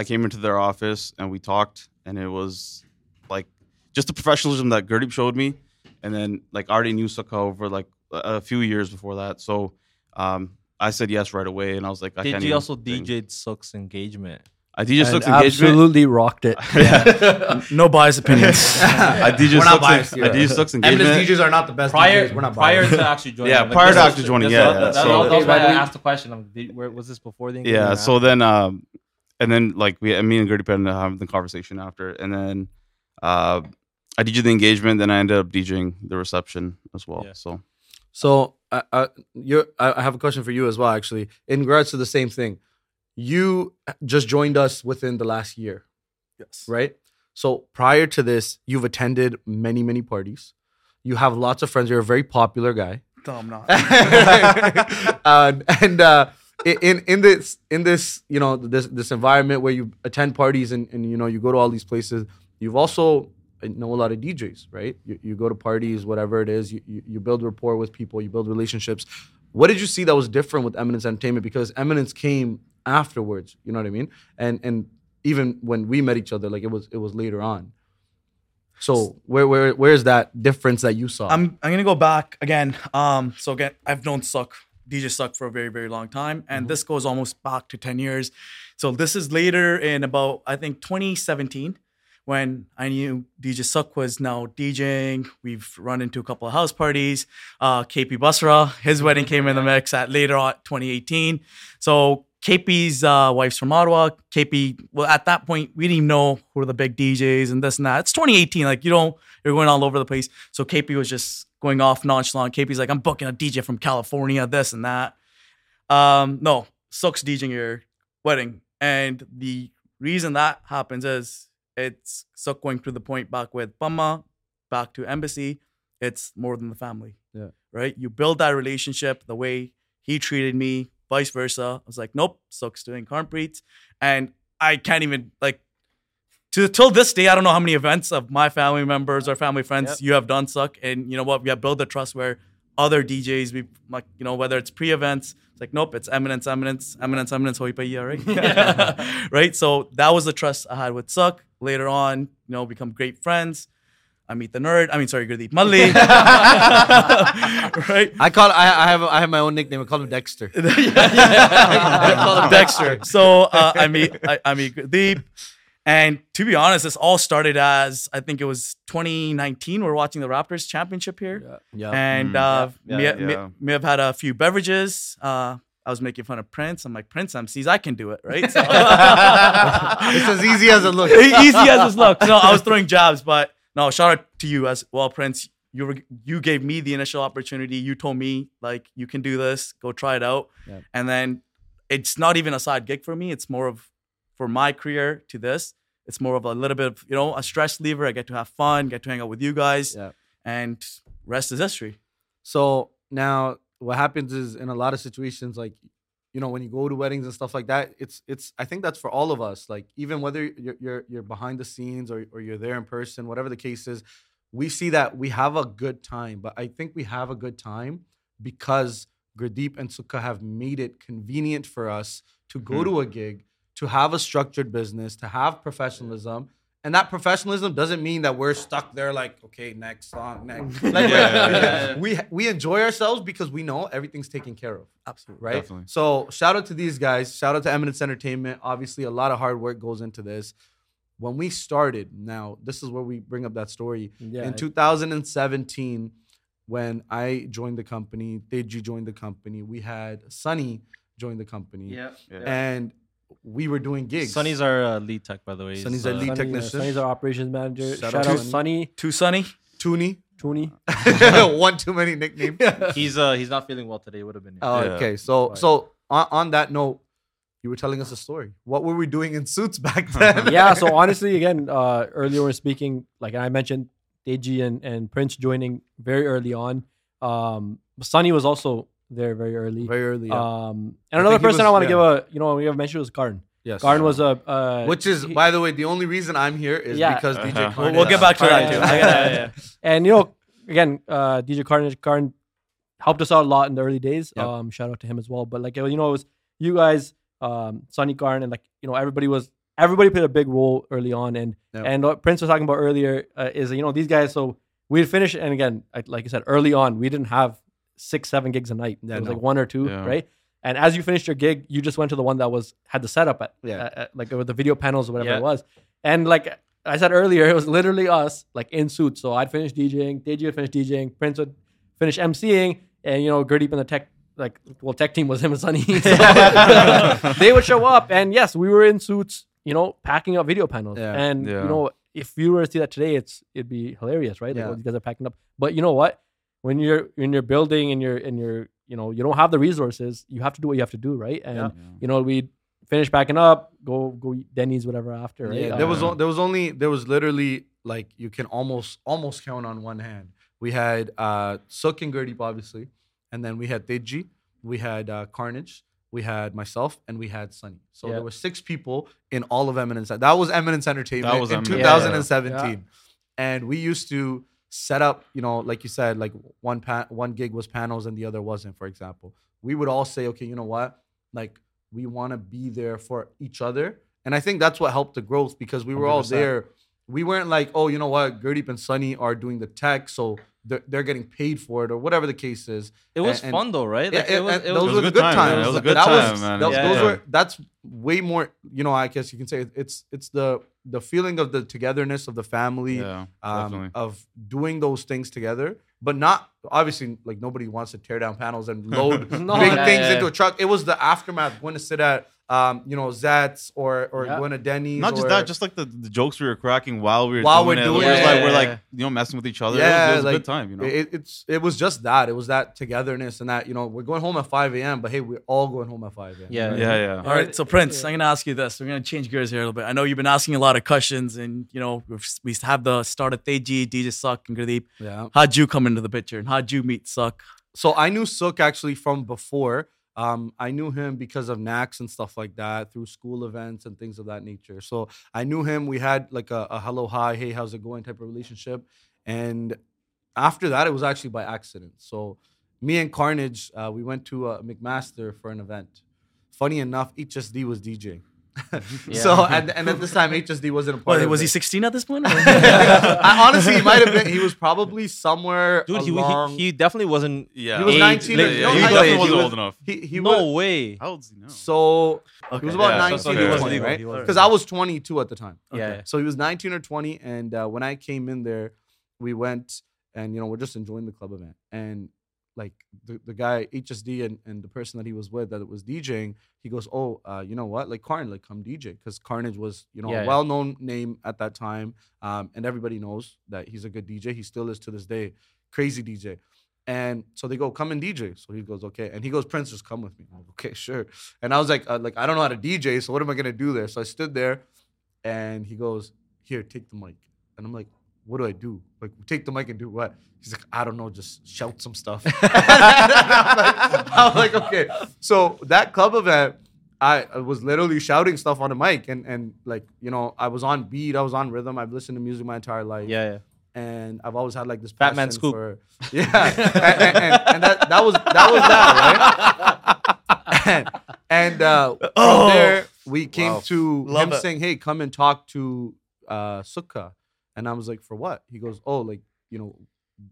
I came into their office and we talked, and it was like just the professionalism that Gurdeep showed me, and then like I already knew Sukha over like a, a few years before that, so um, I said yes right away, and I was like, I Did can't you also think. DJ'd Suk's engagement? I DJ And Suk's engagement. absolutely rocked it. No biased opinions. I DJ We're not Suk's, biased I. DJ Suk's Eminence engagement. DJs are not the best Prior, DJs. We're not prior biased. to actually joining. Yeah, Like, prior to actually joining, that's- yeah, That, yeah. that, So- that was why I we- asked the question. I'm, did, where, was this before the yeah engagement or so then um and then like we me and Gertie Penn having the conversation after and then uh I DJed the engagement then I ended up DJing the reception as well Yeah. so So, you're, I I have a question for you as well, actually, in regards to the same thing. You just joined us within the last year, yes. right? So, prior to this, you've attended many, many parties. You have lots of friends. You're a very popular guy. No, I'm not. uh, and uh, in in this in this you know this this environment where you attend parties and, and you know you go to all these places, you've also know a lot of DJs, right? You, you go to parties, whatever it is, you, you you build rapport with people, you build relationships. What did you see that was different with Eminence Entertainment? Because Eminence came afterwards, you know what I mean? And and even when we met each other, like it was it was later on. So where where where's that difference that you saw? I'm I'm gonna go back again. Um, so again, I've known Suk, DJ Suk for a very very long time, and this goes almost back to ten years. So this is later in about I think 2017 when I knew DJ Suk was now DJing. We've run into a couple of house parties. Uh, KP Basra, his wedding came in the mix at later on 2018. So KP's uh, wife's from Ottawa. KP, well, at that point, we didn't even know who were the big DJs and this and that. It's 2018. Like, you know, you're going all over the place. So KP was just going off nonchalant. KP's like, I'm booking a DJ from California, this and that. Um, no, Suk's DJing your wedding. And the reason that happens is it's Suk going through the point back with Pamma, back to Embassy. It's more than the family. Yeah. Right? You build that relationship the way he treated me, vice versa. I was like, nope, Suk's doing Carnpreets. And I can't even like to till this day, I don't know how many events of my family members or family friends Yep. you have done Suk. And you know what? We have built the trust where other DJs, we like, you know, whether it's pre-events, it's like, nope, it's eminence, eminence, eminence, eminence, hoi pa iya, right? right? So that was the trust I had with Suk. Later on, you know, become great friends. I meet the nerd. I mean, sorry, Gurdeep Malli. right? I call I, I have I have my own nickname. I call him Dexter. Yeah, I call him Dexter. So uh, I meet I, I meet Gurdeep. And to be honest, this all started as I think it was 2019. We are watching the Raptors championship here, Yeah. and Mm. uh, Yeah, may, yeah. may- may have had a few beverages. Uh, I was making fun of Prince. I'm like Prince MCs, I can do it, right? So, it's as easy as it looks. easy as it looks. No, I was throwing jabs, but no. Shout out to you as well, Prince. You were you gave me the initial opportunity. You told me like you can do this. Go try it out. Yeah. And then it's not even a side gig for me. It's more of for my career to this. It's more of a little bit of you know a stress lever. I get to have fun, get to hang out with you guys, Yeah. and rest is history. So now what happens is in a lot of situations, like you know, when you go to weddings and stuff like that, it's it's I think that's for all of us. Like even whether you're you're, you're behind the scenes or, or you're there in person, whatever the case is, we see that we have a good time. But I think we have a good time because Gurdeep and Sukha have made it convenient for us to go Mhm. to a gig, to have a structured business, to have professionalism. And that professionalism doesn't mean that we're stuck there like, okay, next song, next. Like, Yeah. we we enjoy ourselves because we know everything's taken care of, Absolutely. right? Definitely. So shout out to these guys. Shout out to Eminence Entertainment. Obviously, a lot of hard work goes into this. When we started, now this is where we bring up that story. Yeah. In 2017, when I joined the company, Teji joined the company. We had Sunny join the company, Yeah. and we were doing gigs. Sunny's our uh, lead tech, by the way. He's, Sunny's our uh, lead Sunny, uh, technician. Sunny's our operations manager. Shout Shout, out out Sunny. Sunny, Too sunny. Tooney. Tooney. One too many nicknames. He's uh he's not feeling well today. Would have been. here. Oh, Yeah. okay. So Right. so on, on that note, you were telling us a story. What were we doing in suits back then? yeah. So honestly, again, uh, earlier when speaking, like I mentioned, Teji and, and Prince joining very early on. Um, Sunny was also there very early. very early. Yeah. Um, I and another think he person I want to yeah. give a, you know, we have mentioned was Karn. yes. Karn was a, uh, Which is, he- by the way, the only reason I'm here is Yeah. because DJ Uh-huh. Karn. We'll is- get back to that too. yeah, yeah, yeah. and you know, again, uh, DJ Karn, Karn helped us out a lot in the early days. Yep. Um, shout out to him as well. But like you know, it was you guys, um, Sunny Karn, and like you know, everybody was everybody played a big role early on. And Yep. and what Prince was talking about earlier uh, is you know these guys. So we'd finish, and again, like I said early on, we didn't have six, seven gigs a night. Yeah, it was no. like one or two, Yeah. right? And as you finished your gig, you just went to the one that was had the setup at, Yeah. at- at- like with the video panels or whatever Yeah. it was. And like I said earlier, it was literally us, like in suits. So I'd finish DJing, Teji would finish DJing, Prince would finish MCing, and you know, Gurdeep and the tech, like, well, tech team was him and Sunny. So they would show up, and yes, we were in suits, you know, packing up video panels. Yeah. And you know, if you were to see that today, it's it'd be hilarious, right? Like, Yeah. you guys are packing up. But you know what? When you're when you're building and you're and you're you know you don't have the resources, you have to do what you have to do, right? And Yeah. you know we finish packing up, go go eat Denny's, whatever after, right? Yeah, there was Uh, o- there was only there was literally like you can almost almost count on one hand. We had uh Suk and Gurdeep obviously, and then we had Teji, we had uh, Carnage, we had myself, and we had Sunny. So Yeah. there were six people in all of Eminence. That was Eminence Entertainment That was in Eminence, yeah. 2017, and we used to set up. You know, like you said, like one pa- one gig was panels and the other wasn't. For example, we would all say, okay, you know what, like we want to be there for each other. And I think that's what helped the growth because we were all 100%. there. We weren't like, oh, you know what, Gurdeep and Sunny are doing the tech, so they're, they're getting paid for it or whatever the case is. It was And- and- fun though, right? Like, and- and those was were a the good good time, times. man. It was a good That time, man. that- Yeah, those yeah. were that's way more. You know, I guess you can say it's it's the the feeling of the togetherness of the family, Yeah, um, of doing those things together, but not obviously like nobody wants to tear down panels and load No, big yeah, things yeah. into a truck. It was the aftermath going to sit at um, you know Zats or or Yeah. going to Denny's. Not just or- that, just like the, the jokes we were cracking while we were While doing we're it. doing We're just it. like we're like you know messing with each other. Yeah, it was, it was like, a good time. You know. It, it's it was just that. It was that togetherness and that you know we're going home at 5 a.m. But hey, we're all going home at 5 a.m. Yeah. yeah, yeah. All right, so Prince, I'm gonna ask you this. We're gonna change gears here a little bit. I know you've been asking a lot of questions, and you know we've, we have the start of Teji, DJ Suk, and Gurdeep. yeah. How'd you come into the picture, and how'd you meet Suk? so I knew Suk actually from before. Um, I knew him because of Nax and stuff like that through school events and things of that nature. So I knew him. We had like a, a hello, hi, hey, how's it going type of relationship. And after that, it was actually by accident. So me and Carnage, uh, we went to uh, McMaster for an event. Funny enough, HSD was DJing. So and, and at this time, HSD wasn't a part Well, of was it. he 16 at this point? I, honestly, he might have been. He was probably somewhere. Dude, he, along, he he definitely wasn't. yeah, He was Age, 19. like, no, yeah, no, he I- definitely wasn't was- old enough. He, he no was, way. How old is he now? So he was about Yeah, 19 so- or so he was 20, legal. right? Because I was 22 at the time. Yeah. So he was 19 or 20, and uh, when I came in there, we went and you know we're just enjoying the club event, and like the, the guy HSD and, and the person that he was with that was DJing, he goes, oh, uh, you know what, like Carn, like come DJ, because Carnage was you know Yeah, a well known name at that time, um, and everybody knows that he's a good DJ. He still is to this day, crazy DJ. And so they go, come and DJ. So he goes, okay. And he goes, Prince, just come with me. Like, okay, sure. And I was like, uh, like I don't know how to DJ, so what am I gonna do there? So I stood there, and he goes, here, take the mic. And I'm like, what do I do? Like, take the mic and do what? He's like, I don't know, just shout some stuff. I'm, like, I'm like, okay. So that club event, I was literally shouting stuff on the mic, and and like you know, I was on beat, I was on rhythm. I've listened to music my entire life Yeah, yeah. and I've always had like this Fat Man Scoop. for yeah, and, and, and, and that that was that was that right. and uh, from Oh. there we came Wow. to Love him it. saying, "Hey, come and talk to uh, Sukha," and I was like, "For what?" He goes, "Oh, like you know,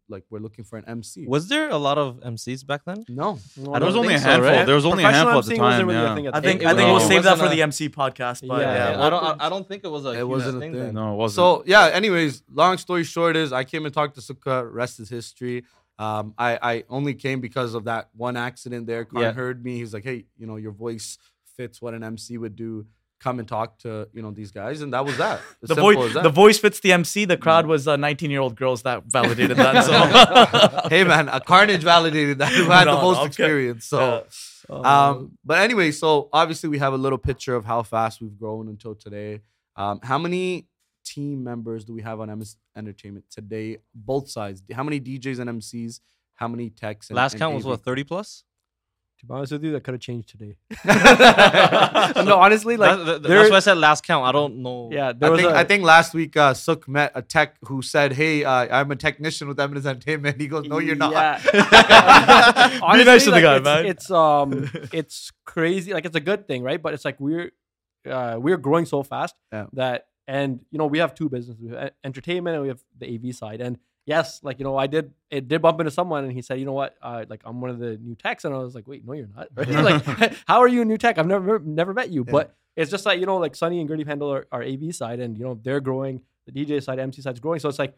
like we're looking for an MC." Was there a lot of MCs back then? no, No, there was only a think so, handful. right? There was only a Professional handful at the time. really Yeah. thing at I think I think was- we'll save that for a- the MC podcast. But Yeah, yeah, yeah. I don't. I, I don't think it was a. It wasn't a thing. thing. then. No, it wasn't. So yeah. Anyways, long story short is I came and talked to Sukha. Rest is history. Um, I I only came because of that one accident there. Karn Yeah. heard me. He's like, hey, you know, your voice fits what an MC would do. Come and talk to you know these guys, and that was that. The voice, the voice fits the MC. The crowd was uh, 19 year old girls that validated that. So hey man, a Carnage validated that who had the most okay. experience. So, Uh, um, but anyway, so obviously we have a little picture of how fast we've grown until today. Um, how many team members do we have on Eminence Entertainment today? Both sides. How many DJs and MCs? How many techs? And, Last and count was what thirty plus. To be honest with you, that could have changed today. no, honestly, like That- that- there- that's why I said last count. I don't know. yeah, there I was think, a, I think last week uh, Suk met a tech who said, "Hey, uh, I'm a technician with Eminence Entertainment." He goes, "No, you're not." Yeah. Honestly, nice to the guy, it's, man. It's um, it's crazy. Like it's a good thing, right? But it's like we're uh, we're growing so fast Yeah. that, and you know, we have two businesses: we have entertainment and we have the AV side. And yes, like you know, I did it did bump into someone, and he said, "You know what? Uh, like I'm one of the new techs," and I was like, "Wait, no, you're not." Right? like, how are you a new tech? I've never never met you, Yeah. but it's just like you know, like Sunny and Gertie handle our, our AV side, and you know, they're growing. The DJ side, MC side's growing. So it's like,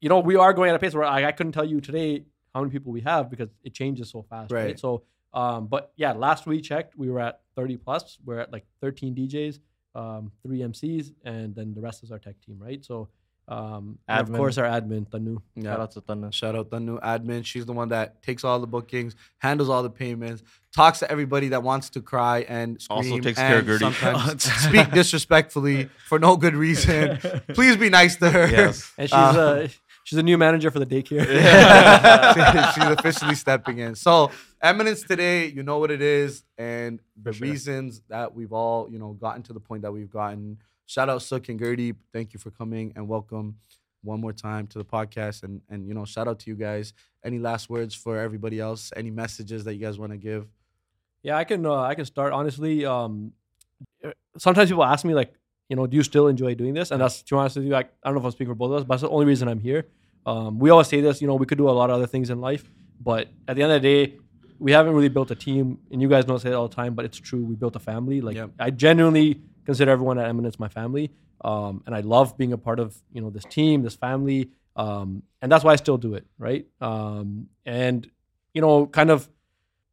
you know, we are going at a pace where I, I couldn't tell you today how many people we have because it changes so fast, right? Right. So, um, but yeah, last we checked, we were at 30 plus. We're at like 13 DJs, um, three MCs, and then the rest is our tech team, right? So, um, and of Admin. course, our admin, Tanu. Yeah. Shout out to Thunder. Shout out the new admin. She's the one that takes all the bookings, handles all the payments, talks to everybody that wants to cry and scream. Also takes and care of Gertie. Sometimes speak disrespectfully for no good reason. Please be nice to her. Yes. And she's Uh, uh, she's a new manager for the daycare. She's officially stepping in. So, Eminence today, you know what it is, and the sure. reasons that we've all, you know, gotten to the point that we've gotten. Shout out Suk and Gertie. Thank you for coming and welcome one more time to the podcast. And and you know, shout out to you guys. Any last words for everybody else? Any messages that you guys want to give? Yeah, I can. Uh, I can start honestly. Um, sometimes people ask me like, you know, do you still enjoy doing this? And that's to be honest with you, I, I don't know if I'm speaking for both of us, but that's the only reason I'm here. Um, we always say this, you know, we could do a lot of other things in life, but at the end of the day, we haven't really built a team. And you guys know I say it all the time, but it's true. We built a family. Like Yep. I genuinely consider everyone at Eminence my family, um, and I love being a part of you know this team, this family, um, and that's why I still do it, right? Um, and you know, kind of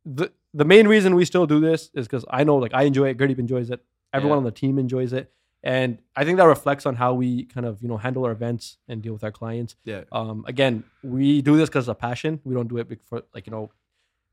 the the main reason we still do this is because I know like I enjoy it, Gertie enjoys it, everyone Yeah. on the team enjoys it, and I think that reflects on how we kind of you know handle our events and deal with our clients. Yeah. Um, again, we do this because of passion. We don't do it for like you know,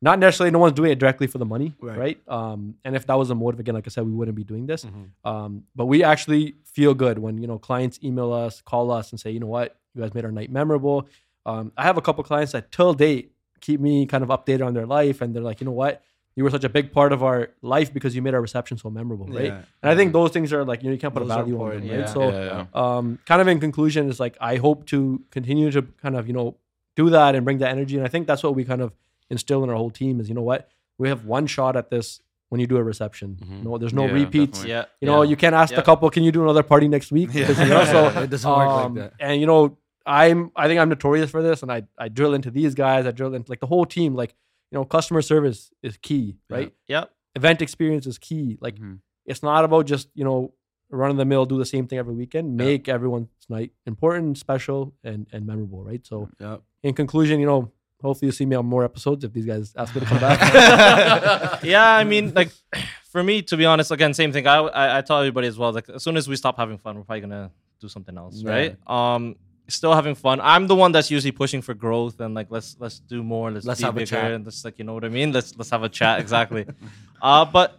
not necessarily. No one's doing it directly for the money, Right. right? Um, and if that was a motive, again, like I said, we wouldn't be doing this. Mhm. Um, but we actually feel good when you know clients email us, call us, and say, you know what, you guys made our night memorable. Um, I have a couple clients that till date keep me kind of updated on their life, and they're like, you know what, you were such a big part of our life because you made our reception so memorable, right? Yeah. And I think those things are like you know you can't put Those a value on them, important, right? yeah. So Yeah, yeah. um, kind of in conclusion is like I hope to continue to kind of you know do that and bring that energy, and I think that's what we kind of instill in our whole team is you know what we have one shot at this when you do a reception. Mhm. You know, there's no Yeah, repeats. definitely. Yeah. You know, yeah. you can't ask the couple, "Can you do another party next week?" Yeah. You know, so it doesn't work um, like that. And you know, I'm I think I'm notorious for this, and I I drill into these guys. I drill into like the whole team. Like you know, customer service is key, right? Yep. Event experience is key. Like Mhm. it's not about just you know run of the mill, do the same thing every weekend. Yeah. Make everyone's night important, special, and and memorable, right? So Yep. in conclusion, you know, hopefully you'll see me on more episodes if these guys ask me to come back. yeah, I mean, like for me, to be honest, again, same thing. I, I I tell everybody as well. Like as soon as we stop having fun, we're probably gonna do something else, Yeah. right? Um, still having fun. I'm the one that's usually pushing for growth and like let's let's do more. Let's, Let's be have a chat. and let's like you know what I mean. Let's let's have a chat exactly. uh, but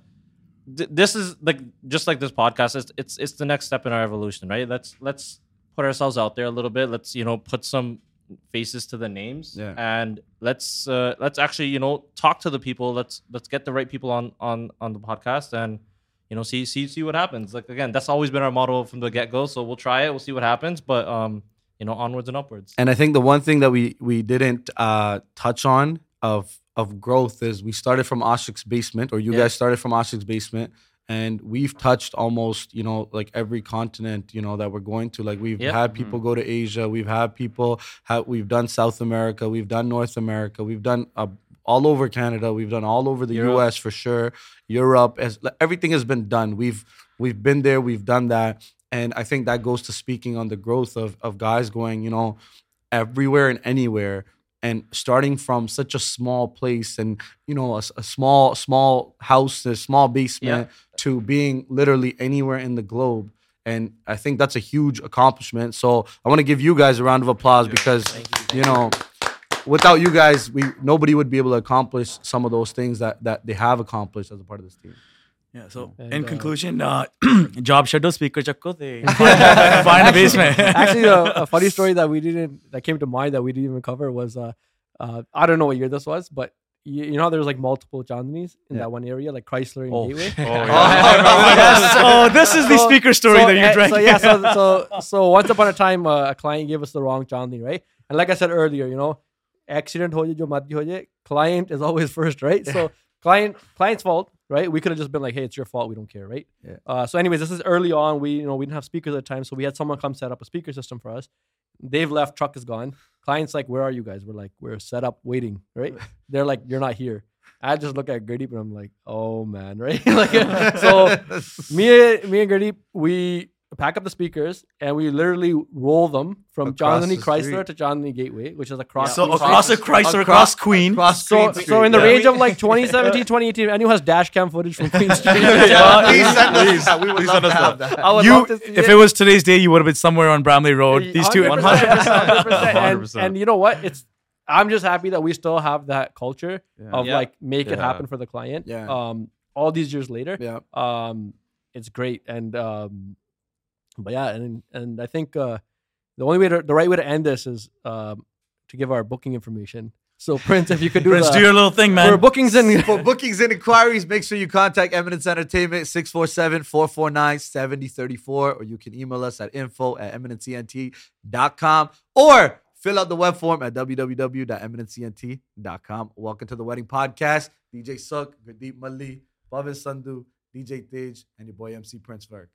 th- this is like just like this podcast. It's it's it's the next step in our evolution, right? Let's let's put ourselves out there a little bit. Let's you know put some faces to the names. Yeah. and let's uh, let's actually you know talk to the people. Let's let's get the right people on on on the podcast and you know see see see what happens. Like again that's always been our model from the get-go. So we'll try it. We'll see what happens. But um you know onwards and upwards. And I think the one thing that we we didn't uh, touch on of of growth is we started from Oshik's basement, or you Yeah. guys started from Oshik's basement, and we've touched almost you know like every continent you know that we're going to. Like we've Yeah. had people go to Asia, we've had people, have, we've done South America, we've done North America, we've done. Uh, all over Canada, we've done all over the Europe. U.S. for sure. Europe, as everything has been done. We've we've been there, we've done that, and I think that goes to speaking on the growth of of guys going, you know, everywhere and anywhere and starting from such a small place and you know a small small house a small basement to being literally anywhere in the globe. And I think that's a huge accomplishment. So I want to give you guys a round of applause because you know without you guys, we nobody would be able to accomplish some of those things that that they have accomplished as a part of this team. Yeah. So And, in uh, conclusion, uh, job shadow speaker chakko they find a basement. Actually, a, a funny story that we didn't that came to mind that we didn't even cover was uh, uh I don't know what year this was, but you, you know how there's like multiple Chandnis in Yeah. that one area, like Chrysler and Oh. Gateway. yes. Oh, this is the So- speaker story so, that you're eh, drinking. So yeah, so so so once upon a time, uh, a client gave us the wrong Chandni, right? And like I said earlier, you know, accident ho jaye, jo marzi ho jaye, client is always first, right? So client client's fault, right? We could have just been like, hey, it's your fault, we don't care, right? Yeah. Uh, so anyways, this is early on. We you know we didn't have speakers at the time, so we had someone come set up a speaker system for us. They've left, truck is gone. Client's like, where are you guys? We're like, we're set up waiting, right? They're like, you're not here. I just look at Gurdeep and I'm like, oh man, right? like, so me, me and Gurdeep, we pack up the speakers and we literally roll them from Across Chandni the Chrysler street. to Chandni Gateway, which is across. so Queen across a Street. Chrysler, across, Queen. across So, Queen so in the Street, range of like 2017, 2018, anyone has dash cam footage from Queen Street. Yeah, please send us that. We would Please love send to us have that. that. I would you, love to see if it was today's day, you would have been somewhere on Bramalea Road. These two, 100%, 100%. And, 100%. and you know what? It's I'm just happy that we still have that culture of Yeah. like make it happen for the client. Yeah. Um, all these years later. Yeah. Um, it's great. And um, but yeah, and and I think uh, the only way to the right way to end this is um to give our booking information. So Prince, if you could do Prince, the, do your little thing, man. for bookings and For bookings and inquiries, make sure you contact Eminence Entertainment 647-449-7034 or you can email us at info at eminencent.com or fill out the web form at www.eminencent.com. Welcome to the Wedding Podcast. DJ Suk, Gurdeep Mali, Pavan Sandhu, DJ Tej, and your boy MC Prince Verk.